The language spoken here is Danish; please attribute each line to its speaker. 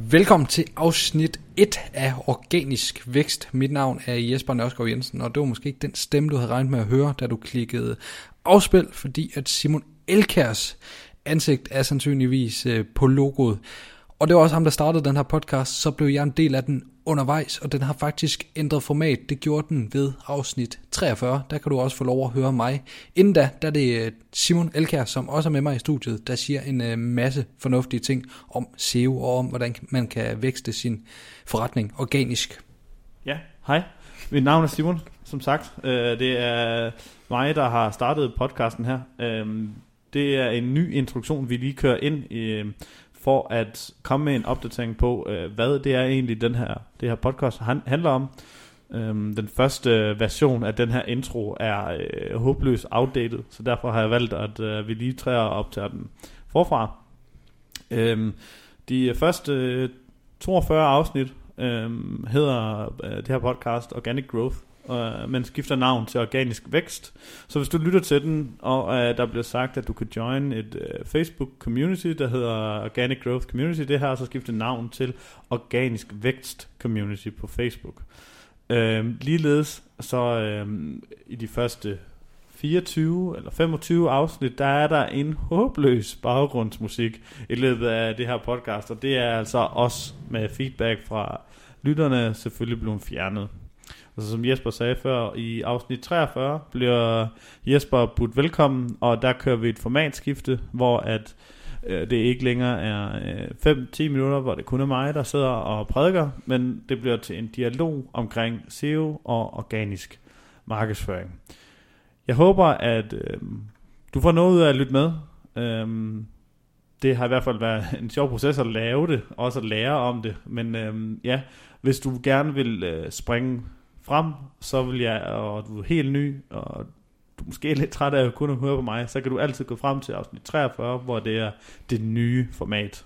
Speaker 1: Velkommen til afsnit 1 af Organisk Vækst. Mit navn er Jesper Nørskov Jensen, og det var måske ikke den stemme, du havde regnet med at høre, da du klikkede afspil, fordi at Simon Elkærs ansigt er sandsynligvis øh, på logoet. Og det var også ham, der startede den her podcast, så blev jeg en del af den undervejs, og den har faktisk ændret format. Det gjorde den ved afsnit 43. Der kan du også få lov at høre mig. Inden da, der er det øh, Simon Elkær, som også er med mig i studiet, der siger en øh, masse fornuftige ting om SEO og om, hvordan man kan vækste sin forretning organisk.
Speaker 2: Ja, hej. Mit navn er Simon, som sagt. Øh, det er mig, der har startet podcasten her. Det er en ny introduktion, vi lige kører ind i for at komme med en opdatering på, øh, hvad det er egentlig, den her, det her podcast han, handler om. Øhm, den første version af den her intro er øh, håbløst outdated, så derfor har jeg valgt, at øh, vi lige træder op til den forfra. Øhm, de første øh, 42 afsnit øh, hedder øh, det her podcast Organic Growth, øh, men skifter navn til Organisk Vækst. Så hvis du lytter til den, og øh, der bliver sagt, at du kan join et øh, Facebook community, der hedder Organic Growth Community, det her så skifter navn til Organisk Vækst Community på Facebook. Øh, ligeledes så øh, i de første 24 eller 25 afsnit, der er der en håbløs baggrundsmusik i løbet af det her podcast, og det er altså os med feedback fra lytterne selvfølgelig blevet fjernet. Altså som Jesper sagde før, i afsnit 43 bliver Jesper budt velkommen, og der kører vi et formatskifte, hvor at øh, det ikke længere er øh, 5-10 minutter, hvor det kun er mig, der sidder og prædiker, men det bliver til en dialog omkring SEO og organisk markedsføring. Jeg håber, at øh, du får noget ud af at lytte med. Øh, det har i hvert fald været en sjov proces at lave det, også at lære om det. Men øh, ja, hvis du gerne vil øh, springe frem, så vil jeg, og du er helt ny, og du er måske lidt træt af kun at høre på mig, så kan du altid gå frem til afsnit 43, hvor det er det nye format.